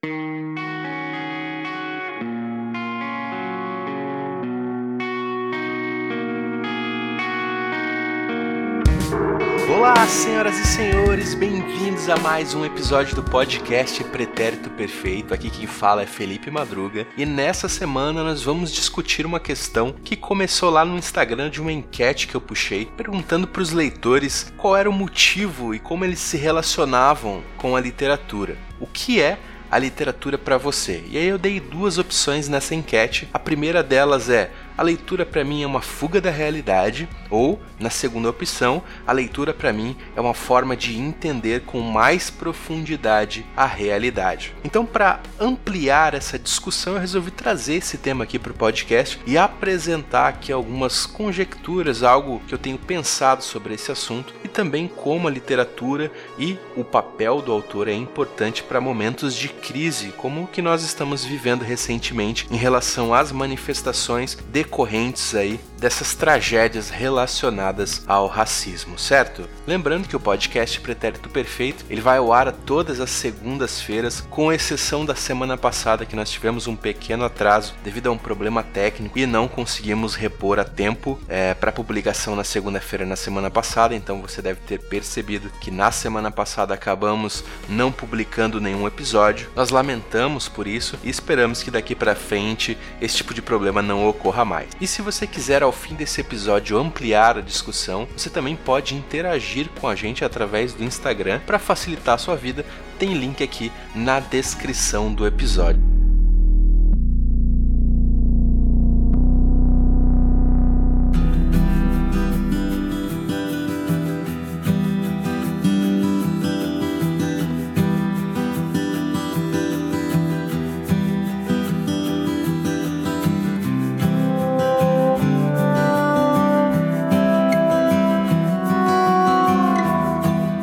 Olá, senhoras e senhores, bem-vindos a mais um episódio do podcast Pretérito Perfeito. Aqui quem fala é Felipe Madruga e nessa semana nós vamos discutir uma questão que começou lá no Instagram de uma enquete que eu puxei, perguntando para os leitores qual era o motivo e como eles se relacionavam com a literatura. O que é a literatura para você? E aí eu dei duas opções nessa enquete. A primeira delas é a leitura para mim é uma fuga da realidade, ou, na segunda opção, a leitura para mim é uma forma de entender com mais profundidade a realidade. Então, para ampliar essa discussão, eu resolvi trazer esse tema aqui para o podcast e apresentar aqui algumas conjecturas, algo que eu tenho pensado sobre esse assunto e também como a literatura e o papel do autor é importante para momentos de crise, como o que nós estamos vivendo recentemente em relação às manifestações de decorrentes aí dessas tragédias relacionadas ao racismo, certo? Lembrando que o podcast Pretérito Perfeito, ele vai ao ar todas as segundas-feiras, com exceção da semana passada que nós tivemos um pequeno atraso devido a um problema técnico e não conseguimos repor a tempo é, para publicação na segunda-feira na semana passada, então você deve ter percebido que na semana passada acabamos não publicando nenhum episódio. Nós lamentamos por isso e esperamos que daqui para frente esse tipo de problema não ocorra mais. E se você quiser ao fim desse episódio ampliar a discussão, você também pode interagir com a gente através do Instagram para facilitar a sua vida. Tem link aqui na descrição do episódio.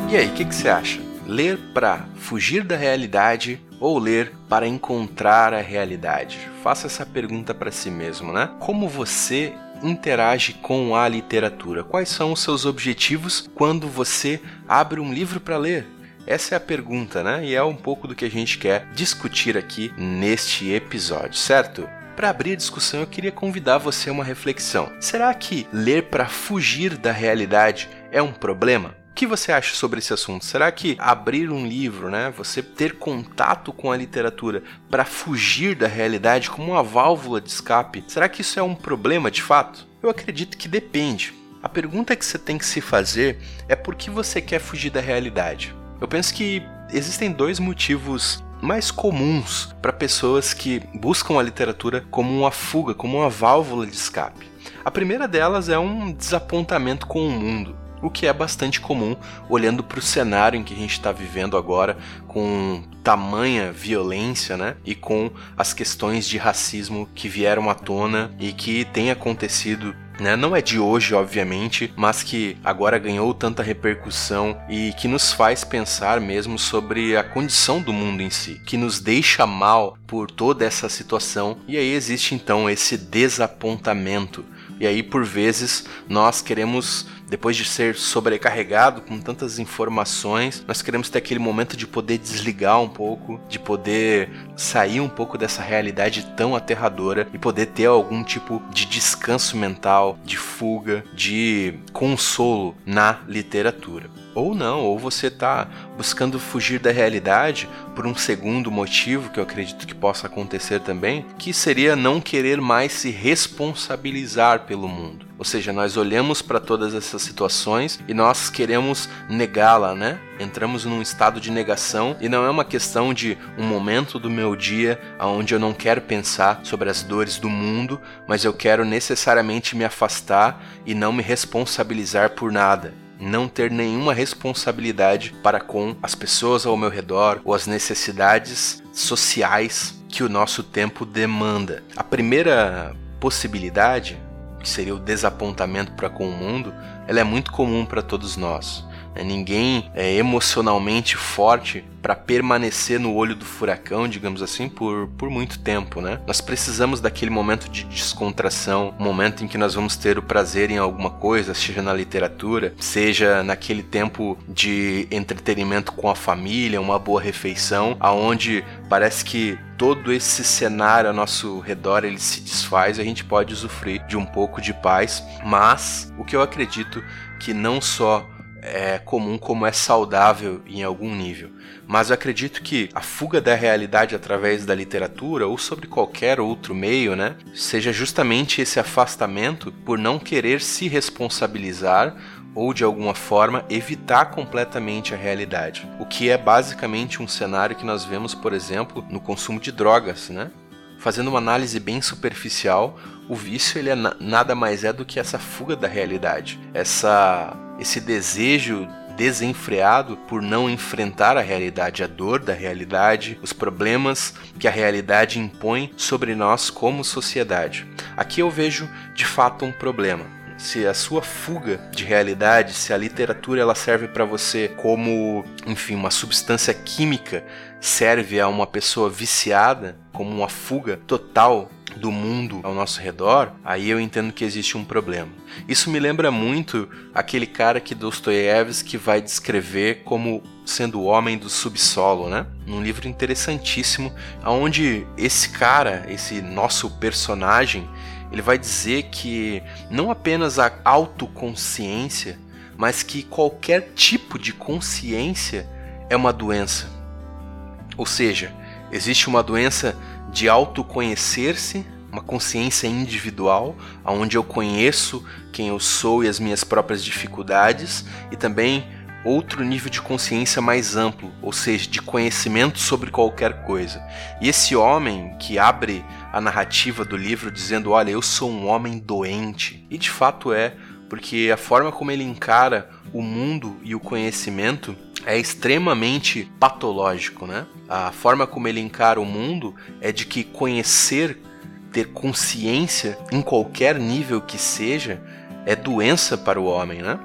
E aí, o que, que você acha? Ler para fugir da realidade ou ler para encontrar a realidade? Faça essa pergunta para si mesmo, né? Como você interage com a literatura? Quais são os seus objetivos quando você abre um livro para ler? Essa é a pergunta, né? E é um pouco do que a gente quer discutir aqui neste episódio, certo? Para abrir a discussão, eu queria convidar você a uma reflexão. Será que ler para fugir da realidade é um problema? Que você acha sobre esse assunto? Será que abrir um livro, né, você ter contato com a literatura para fugir da realidade como uma válvula de escape, será que isso é um problema de fato? Eu acredito que depende. A pergunta que você tem que se fazer é por que você quer fugir da realidade. Eu penso que existem dois motivos mais comuns para pessoas que buscam a literatura como uma fuga, como uma válvula de escape. A primeira delas é um desapontamento com o mundo o que é bastante comum olhando para o cenário em que a gente está vivendo agora, com tamanha violência, né? E com as questões de racismo que vieram à tona e que tem acontecido né? Não é de hoje, obviamente, mas que agora ganhou tanta repercussão e que nos faz pensar mesmo sobre a condição do mundo em si, que nos deixa mal por toda essa situação. E aí existe então esse desapontamento. E aí por vezes nós queremos depois de ser sobrecarregado com tantas informações, nós queremos ter aquele momento de poder desligar um pouco, de poder sair um pouco dessa realidade tão aterradora e poder ter algum tipo de descanso mental, de fuga, de consolo na literatura. Ou não, ou você está buscando fugir da realidade por um segundo motivo que eu acredito que possa acontecer também, que seria não querer mais se responsabilizar pelo mundo. Ou seja, nós olhamos para todas essas situações e nós queremos negá-la, né? Entramos num estado de negação e não é uma questão de um momento do meu dia onde eu não quero pensar sobre as dores do mundo, mas eu quero necessariamente me afastar e não me responsabilizar por nada não ter nenhuma responsabilidade para com as pessoas ao meu redor ou as necessidades sociais que o nosso tempo demanda. A primeira possibilidade que seria o desapontamento para com o mundo, ela é muito comum para todos nós. Né? Ninguém é emocionalmente forte para permanecer no olho do furacão, digamos assim, por, por muito tempo, né? Nós precisamos daquele momento de descontração, momento em que nós vamos ter o prazer em alguma coisa, seja na literatura, seja naquele tempo de entretenimento com a família, uma boa refeição, aonde parece que todo esse cenário ao nosso redor ele se desfaz e a gente pode usufruir de um pouco de paz, mas o que eu acredito que não só é comum como é saudável em algum nível. Mas eu acredito que a fuga da realidade através da literatura ou sobre qualquer outro meio, né, seja justamente esse afastamento por não querer se responsabilizar ou de alguma forma evitar completamente a realidade. O que é basicamente um cenário que nós vemos, por exemplo, no consumo de drogas, né? Fazendo uma análise bem superficial, o vício ele é nada mais é do que essa fuga da realidade, essa esse desejo desenfreado por não enfrentar a realidade, a dor da realidade, os problemas que a realidade impõe sobre nós como sociedade. Aqui eu vejo de fato um problema. Se a sua fuga de realidade, se a literatura ela serve para você como, enfim, uma substância química serve a uma pessoa viciada como uma fuga total do mundo ao nosso redor, aí eu entendo que existe um problema. Isso me lembra muito aquele cara que Dostoiévski vai descrever como sendo o homem do subsolo, né? Num livro interessantíssimo, onde esse cara, esse nosso personagem, ele vai dizer que não apenas a autoconsciência, mas que qualquer tipo de consciência é uma doença. Ou seja, existe uma doença de autoconhecer-se, uma consciência individual, onde eu conheço quem eu sou e as minhas próprias dificuldades, e também outro nível de consciência mais amplo, ou seja, de conhecimento sobre qualquer coisa. E esse homem que abre a narrativa do livro dizendo: Olha, eu sou um homem doente, e de fato é, porque a forma como ele encara o mundo e o conhecimento é extremamente patológico, né? A forma como ele encara o mundo é de que conhecer, ter consciência em qualquer nível que seja, é doença para o homem, né?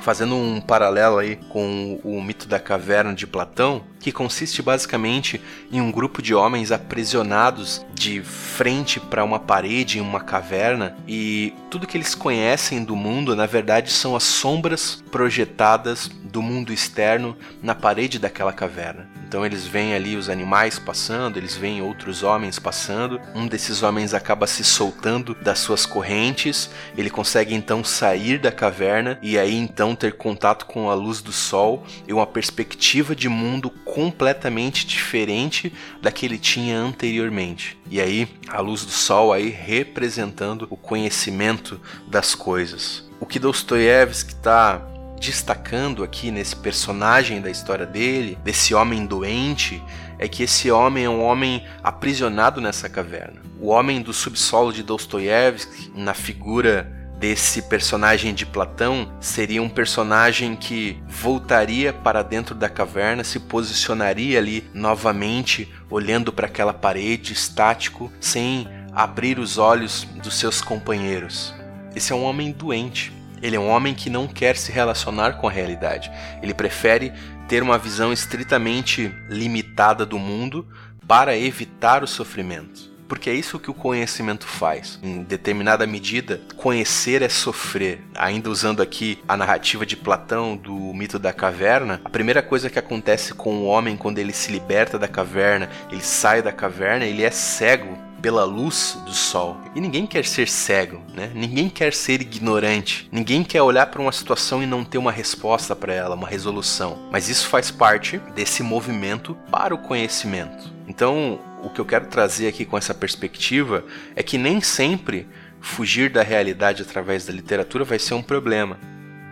Fazendo um paralelo aí com o mito da caverna de Platão, que consiste basicamente em um grupo de homens aprisionados de frente para uma parede em uma caverna e tudo que eles conhecem do mundo, na verdade, são as sombras projetadas do mundo externo na parede daquela caverna. Então eles veem ali os animais passando, eles veem outros homens passando. Um desses homens acaba se soltando das suas correntes, ele consegue então sair da caverna e aí então ter contato com a luz do sol e uma perspectiva de mundo completamente diferente da que ele tinha anteriormente. E aí a luz do sol aí representando o conhecimento das coisas. O que Dostoiévski está destacando aqui nesse personagem da história dele, desse homem doente, é que esse homem é um homem aprisionado nessa caverna. O homem do subsolo de Dostoiévski, na figura desse personagem de Platão, seria um personagem que voltaria para dentro da caverna, se posicionaria ali novamente, olhando para aquela parede, estático, sem abrir os olhos dos seus companheiros. Esse é um homem doente, ele é um homem que não quer se relacionar com a realidade. Ele prefere ter uma visão estritamente limitada do mundo para evitar o sofrimento. Porque é isso que o conhecimento faz. Em determinada medida, conhecer é sofrer. Ainda usando aqui a narrativa de Platão do mito da caverna, a primeira coisa que acontece com o homem quando ele se liberta da caverna, ele sai da caverna, ele é cego pela luz do sol. E ninguém quer ser cego, né? Ninguém quer ser ignorante. Ninguém quer olhar para uma situação e não ter uma resposta para ela, uma resolução. Mas isso faz parte desse movimento para o conhecimento. Então, o que eu quero trazer aqui com essa perspectiva é que nem sempre fugir da realidade através da literatura vai ser um problema.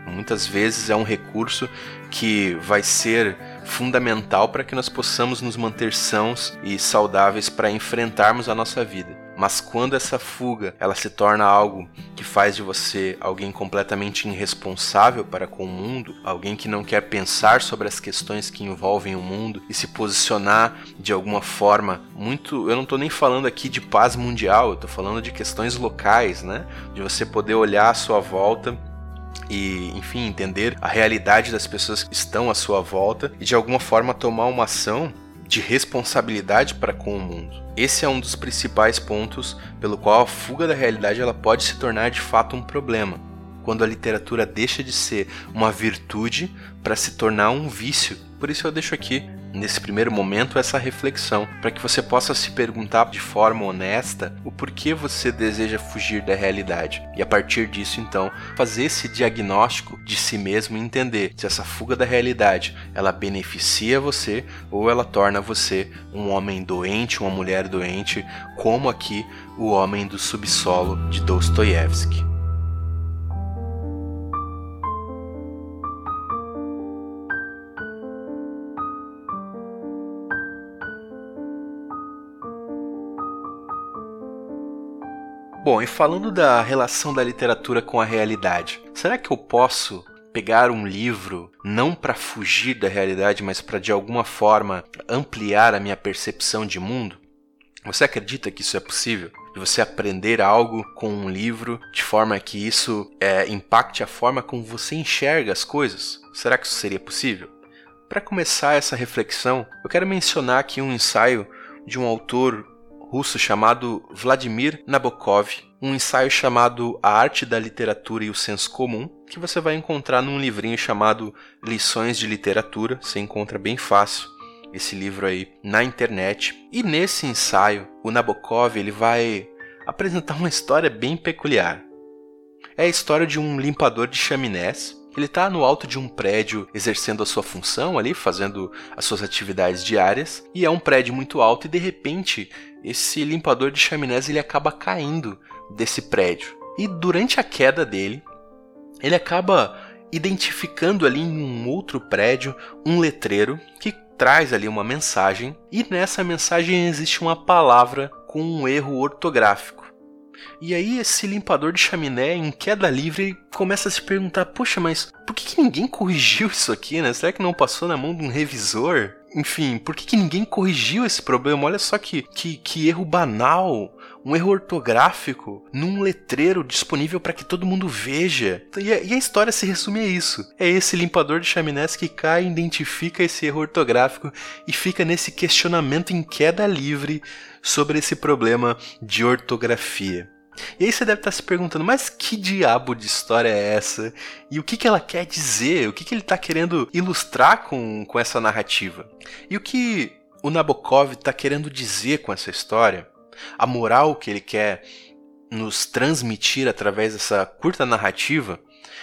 Muitas vezes é um recurso que vai ser fundamental para que nós possamos nos manter sãos e saudáveis para enfrentarmos a nossa vida. Mas quando essa fuga ela se torna algo que faz de você alguém completamente irresponsável para com o mundo, alguém que não quer pensar sobre as questões que envolvem o mundo e se posicionar de alguma forma muito, eu não estou nem falando aqui de paz mundial, eu estou falando de questões locais, né? De você poder olhar à sua volta e, enfim, entender a realidade das pessoas que estão à sua volta e de alguma forma tomar uma ação de responsabilidade para com o mundo. Esse é um dos principais pontos pelo qual a fuga da realidade ela pode se tornar de fato um problema. Quando a literatura deixa de ser uma virtude para se tornar um vício. Por isso eu deixo aqui nesse primeiro momento essa reflexão, para que você possa se perguntar de forma honesta o porquê você deseja fugir da realidade. E a partir disso, então, fazer esse diagnóstico de si mesmo e entender se essa fuga da realidade ela beneficia você ou ela torna você um homem doente, uma mulher doente, como aqui o homem do subsolo de Dostoiévski. Bom, e falando da relação da literatura com a realidade, será que eu posso pegar um livro não para fugir da realidade, mas para de alguma forma ampliar a minha percepção de mundo? Você acredita que isso é possível? De você aprender algo com um livro de forma que isso é, impacte a forma como você enxerga as coisas? Será que isso seria possível? Para começar essa reflexão, eu quero mencionar aqui um ensaio de um autor russo chamado Vladimir Nabokov, um ensaio chamado A Arte da Literatura e o Senso Comum, que você vai encontrar num livrinho chamado Lições de Literatura, você encontra bem fácil esse livro aí na internet. E nesse ensaio, o Nabokov ele vai apresentar uma história bem peculiar. É a história de um limpador de chaminés ele está no alto de um prédio exercendo a sua função ali, fazendo as suas atividades diárias, e é um prédio muito alto e de repente esse limpador de chaminés ele acaba caindo desse prédio. E durante a queda dele, ele acaba identificando ali em um outro prédio um letreiro que traz ali uma mensagem e nessa mensagem existe uma palavra com um erro ortográfico. E aí esse limpador de chaminé em queda livre começa a se perguntar: poxa, mas por que, que ninguém corrigiu isso aqui, né? Será que não passou na mão de um revisor? Enfim, por que, que ninguém corrigiu esse problema? Olha só que, que, que erro banal um erro ortográfico num letreiro disponível para que todo mundo veja. E a, e a, história se resume a isso. É esse limpador de chaminés que cai, identifica esse erro ortográfico e fica nesse questionamento em queda livre sobre esse problema de ortografia. E aí você deve estar se perguntando, mas que diabo de história é essa? E o que, que ela quer dizer? O que, que ele está querendo ilustrar com, com essa narrativa? E o que o Nabokov está querendo dizer com essa história a moral que ele quer nos transmitir através dessa curta narrativa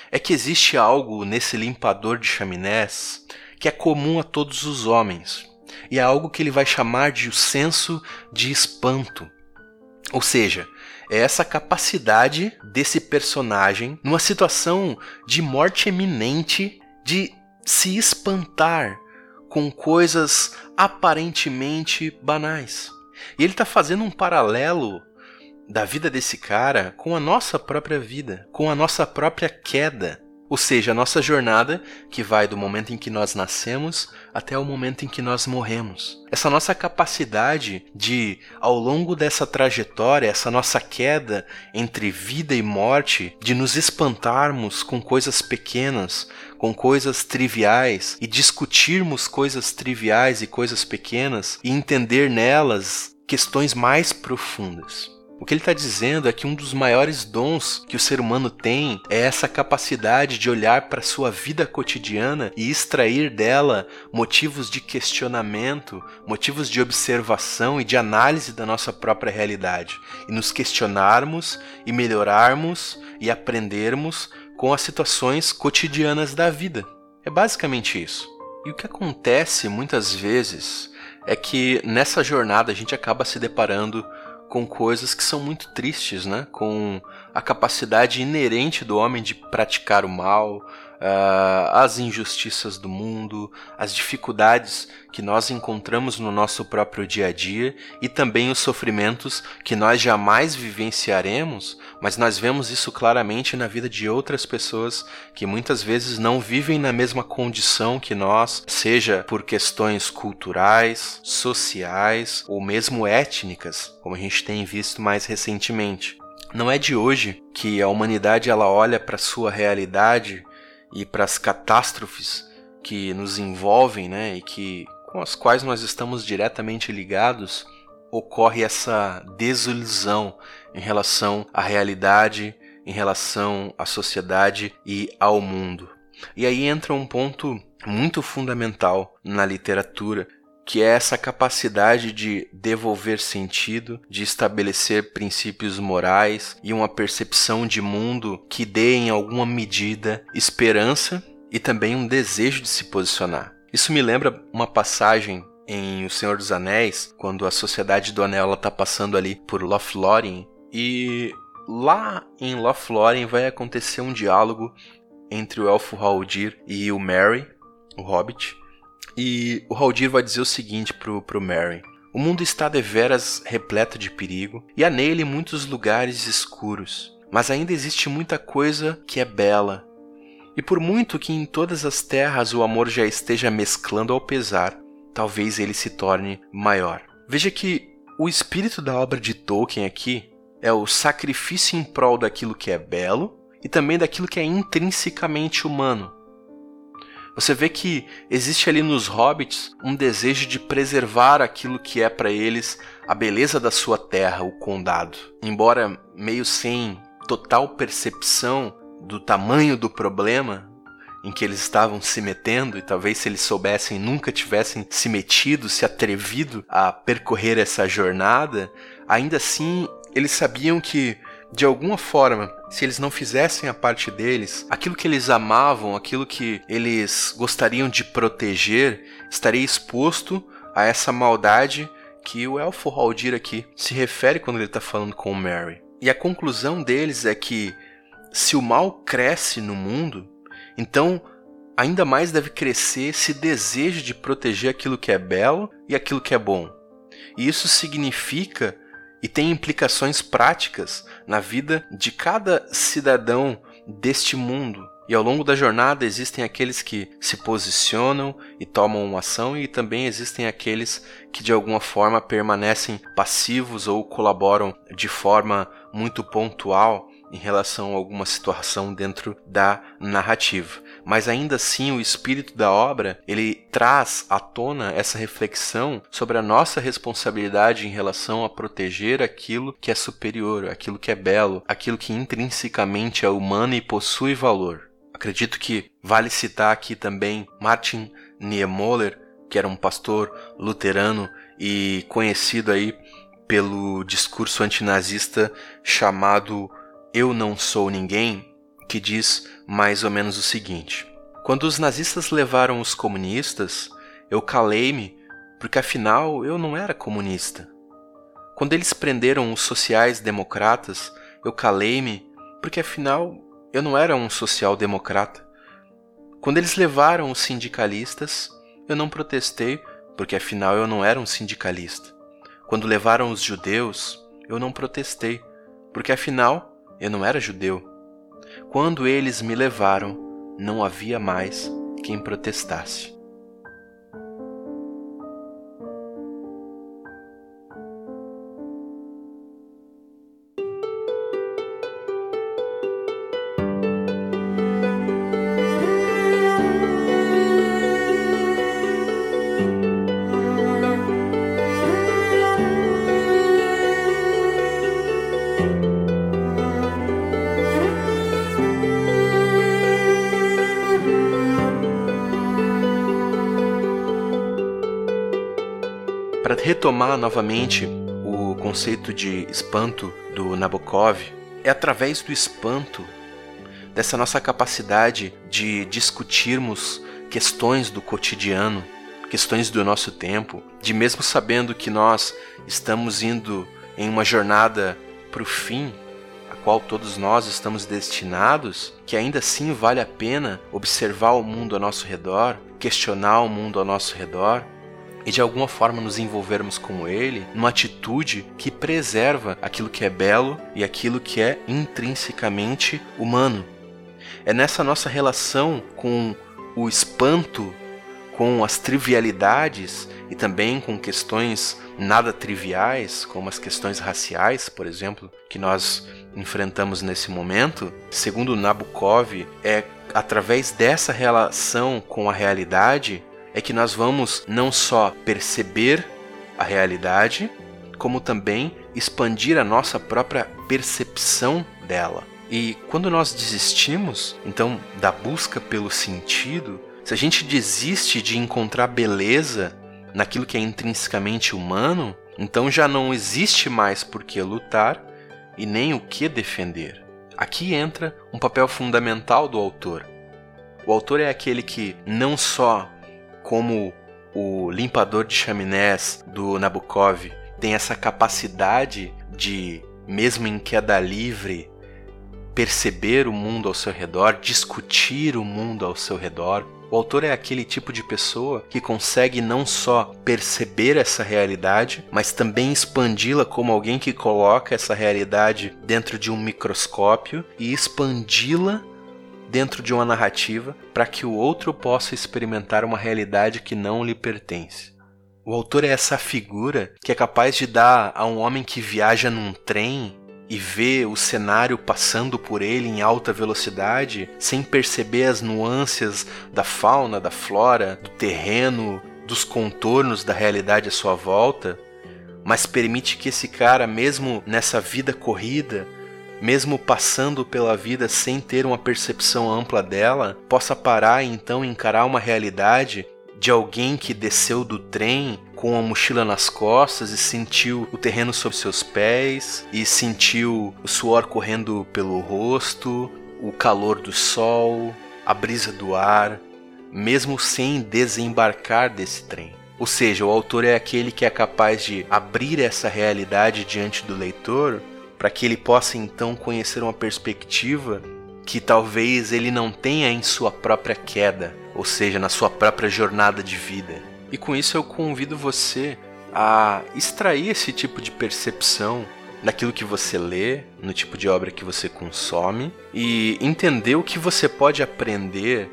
é que existe algo nesse limpador de chaminés que é comum a todos os homens, e é algo que ele vai chamar de o senso de espanto. Ou seja, é essa capacidade desse personagem, numa situação de morte eminente, de se espantar com coisas aparentemente banais. E ele está fazendo um paralelo da vida desse cara com a nossa própria vida, com a nossa própria queda. Ou seja, a nossa jornada que vai do momento em que nós nascemos até o momento em que nós morremos. Essa nossa capacidade de, ao longo dessa trajetória, essa nossa queda entre vida e morte, de nos espantarmos com coisas pequenas, com coisas triviais e discutirmos coisas triviais e coisas pequenas e entender nelas questões mais profundas. O que ele está dizendo é que um dos maiores dons que o ser humano tem é essa capacidade de olhar para sua vida cotidiana e extrair dela motivos de questionamento, motivos de observação e de análise da nossa própria realidade, e nos questionarmos e melhorarmos e aprendermos com as situações cotidianas da vida. É basicamente isso. E o que acontece muitas vezes é que nessa jornada a gente acaba se deparando com coisas que são muito tristes, né? Com a capacidade inerente do homem de praticar o mal, uh, as injustiças do mundo, as dificuldades que nós encontramos no nosso próprio dia a dia e também os sofrimentos que nós jamais vivenciaremos, mas nós vemos isso claramente na vida de outras pessoas que muitas vezes não vivem na mesma condição que nós, seja por questões culturais, sociais ou mesmo étnicas, como a gente tem visto mais recentemente. Não é de hoje que a humanidade ela olha para sua realidade e para as catástrofes que nos envolvem, né, e que com as quais nós estamos diretamente ligados, ocorre essa desilusão em relação à realidade, em relação à sociedade e ao mundo. E aí entra um ponto muito fundamental na literatura, que é essa capacidade de devolver sentido, de estabelecer princípios morais e uma percepção de mundo que dê em alguma medida esperança e também um desejo de se posicionar. Isso me lembra uma passagem em O Senhor dos Anéis, quando a Sociedade do Anel está passando ali por Lothlórien e lá em Lothlórien vai acontecer um diálogo entre o elfo Haldir e o Merry, o Hobbit, e o Haldir vai dizer o seguinte pro, pro Merry. O mundo está deveras repleto de perigo, e há nele muitos lugares escuros. Mas ainda existe muita coisa que é bela. E por muito que em todas as terras o amor já esteja mesclando ao pesar, talvez ele se torne maior. Veja que o espírito da obra de Tolkien aqui é o sacrifício em prol daquilo que é belo e também daquilo que é intrinsecamente humano. Você vê que existe ali nos hobbits um desejo de preservar aquilo que é para eles a beleza da sua terra, o condado. Embora meio sem total percepção do tamanho do problema em que eles estavam se metendo, e talvez se eles soubessem nunca tivessem se metido, se atrevido a percorrer essa jornada, ainda assim eles sabiam que de alguma forma, se eles não fizessem a parte deles, aquilo que eles amavam, aquilo que eles gostariam de proteger, estaria exposto a essa maldade que o elfo Haldir aqui se refere quando ele está falando com o Mary. E a conclusão deles é que se o mal cresce no mundo, então ainda mais deve crescer esse desejo de proteger aquilo que é belo e aquilo que é bom. E isso significa e tem implicações práticas na vida de cada cidadão deste mundo. E ao longo da jornada existem aqueles que se posicionam e tomam uma ação, e também existem aqueles que de alguma forma permanecem passivos ou colaboram de forma muito pontual em relação a alguma situação dentro da narrativa mas ainda assim o espírito da obra, ele traz à tona essa reflexão sobre a nossa responsabilidade em relação a proteger aquilo que é superior, aquilo que é belo, aquilo que intrinsecamente é humano e possui valor. Acredito que vale citar aqui também Martin Niemöller, que era um pastor luterano e conhecido aí pelo discurso antinazista chamado Eu Não Sou Ninguém, que diz mais ou menos o seguinte: Quando os nazistas levaram os comunistas, eu calei-me, porque afinal eu não era comunista. Quando eles prenderam os sociais-democratas, eu calei-me, porque afinal eu não era um social-democrata. Quando eles levaram os sindicalistas, eu não protestei, porque afinal eu não era um sindicalista. Quando levaram os judeus, eu não protestei, porque afinal eu não era judeu. Quando eles me levaram, não havia mais quem protestasse. Retomar novamente o conceito de espanto do Nabokov, é através do espanto, dessa nossa capacidade de discutirmos questões do cotidiano, questões do nosso tempo, de mesmo sabendo que nós estamos indo em uma jornada para o fim, a qual todos nós estamos destinados, que ainda assim vale a pena observar o mundo ao nosso redor, questionar o mundo ao nosso redor, e de alguma forma nos envolvermos com ele numa atitude que preserva aquilo que é belo e aquilo que é intrinsecamente humano. É nessa nossa relação com o espanto, com as trivialidades e também com questões nada triviais, como as questões raciais, por exemplo, que nós enfrentamos nesse momento, segundo Nabokov, é através dessa relação com a realidade é que nós vamos não só perceber a realidade, como também expandir a nossa própria percepção dela. E quando nós desistimos, então, da busca pelo sentido, se a gente desiste de encontrar beleza naquilo que é intrinsecamente humano, então já não existe mais por que lutar e nem o que defender. Aqui entra um papel fundamental do autor. O autor é aquele que não só como o limpador de chaminés do Nabokov tem essa capacidade de, mesmo em queda livre, perceber o mundo ao seu redor, discutir o mundo ao seu redor, o autor é aquele tipo de pessoa que consegue não só perceber essa realidade, mas também expandi-la como alguém que coloca essa realidade dentro de um microscópio e expandi-la dentro de uma narrativa para que o outro possa experimentar uma realidade que não lhe pertence. O autor é essa figura que é capaz de dar a um homem que viaja num trem e vê o cenário passando por ele em alta velocidade, sem perceber as nuances da fauna, da flora, do terreno, dos contornos da realidade à sua volta, mas permite que esse cara, mesmo nessa vida corrida, mesmo passando pela vida sem ter uma percepção ampla dela, possa parar e então encarar uma realidade de alguém que desceu do trem com a mochila nas costas e sentiu o terreno sob seus pés e sentiu o suor correndo pelo rosto, o calor do sol, a brisa do ar, mesmo sem desembarcar desse trem. Ou seja, o autor é aquele que é capaz de abrir essa realidade diante do leitor para que ele possa então conhecer uma perspectiva que talvez ele não tenha em sua própria queda, ou seja, na sua própria jornada de vida. E com isso eu convido você a extrair esse tipo de percepção daquilo que você lê, no tipo de obra que você consome e entender o que você pode aprender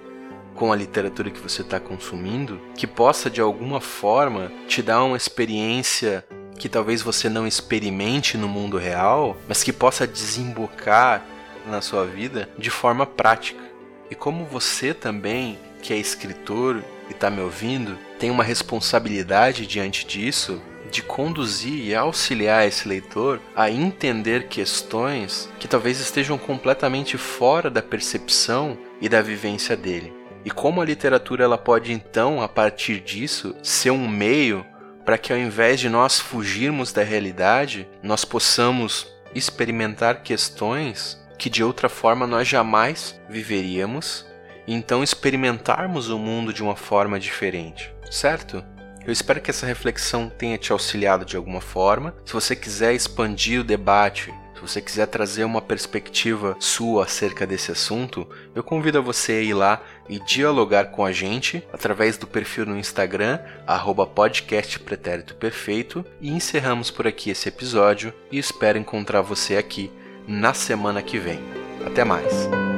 com a literatura que você está consumindo, que possa de alguma forma te dar uma experiência que talvez você não experimente no mundo real, mas que possa desembocar na sua vida de forma prática. E como você também que é escritor e está me ouvindo, tem uma responsabilidade diante disso de conduzir e auxiliar esse leitor a entender questões que talvez estejam completamente fora da percepção e da vivência dele. E como a literatura ela pode então, a partir disso, ser um meio para que ao invés de nós fugirmos da realidade, nós possamos experimentar questões que de outra forma nós jamais viveríamos e então experimentarmos o mundo de uma forma diferente, certo? Eu espero que essa reflexão tenha te auxiliado de alguma forma. Se você quiser expandir o debate, se você quiser trazer uma perspectiva sua acerca desse assunto, eu convido a você a ir lá e dialogar com a gente através do perfil no Instagram, @podcastpreteritoperfeito. E encerramos por aqui esse episódio e espero encontrar você aqui na semana que vem. Até mais!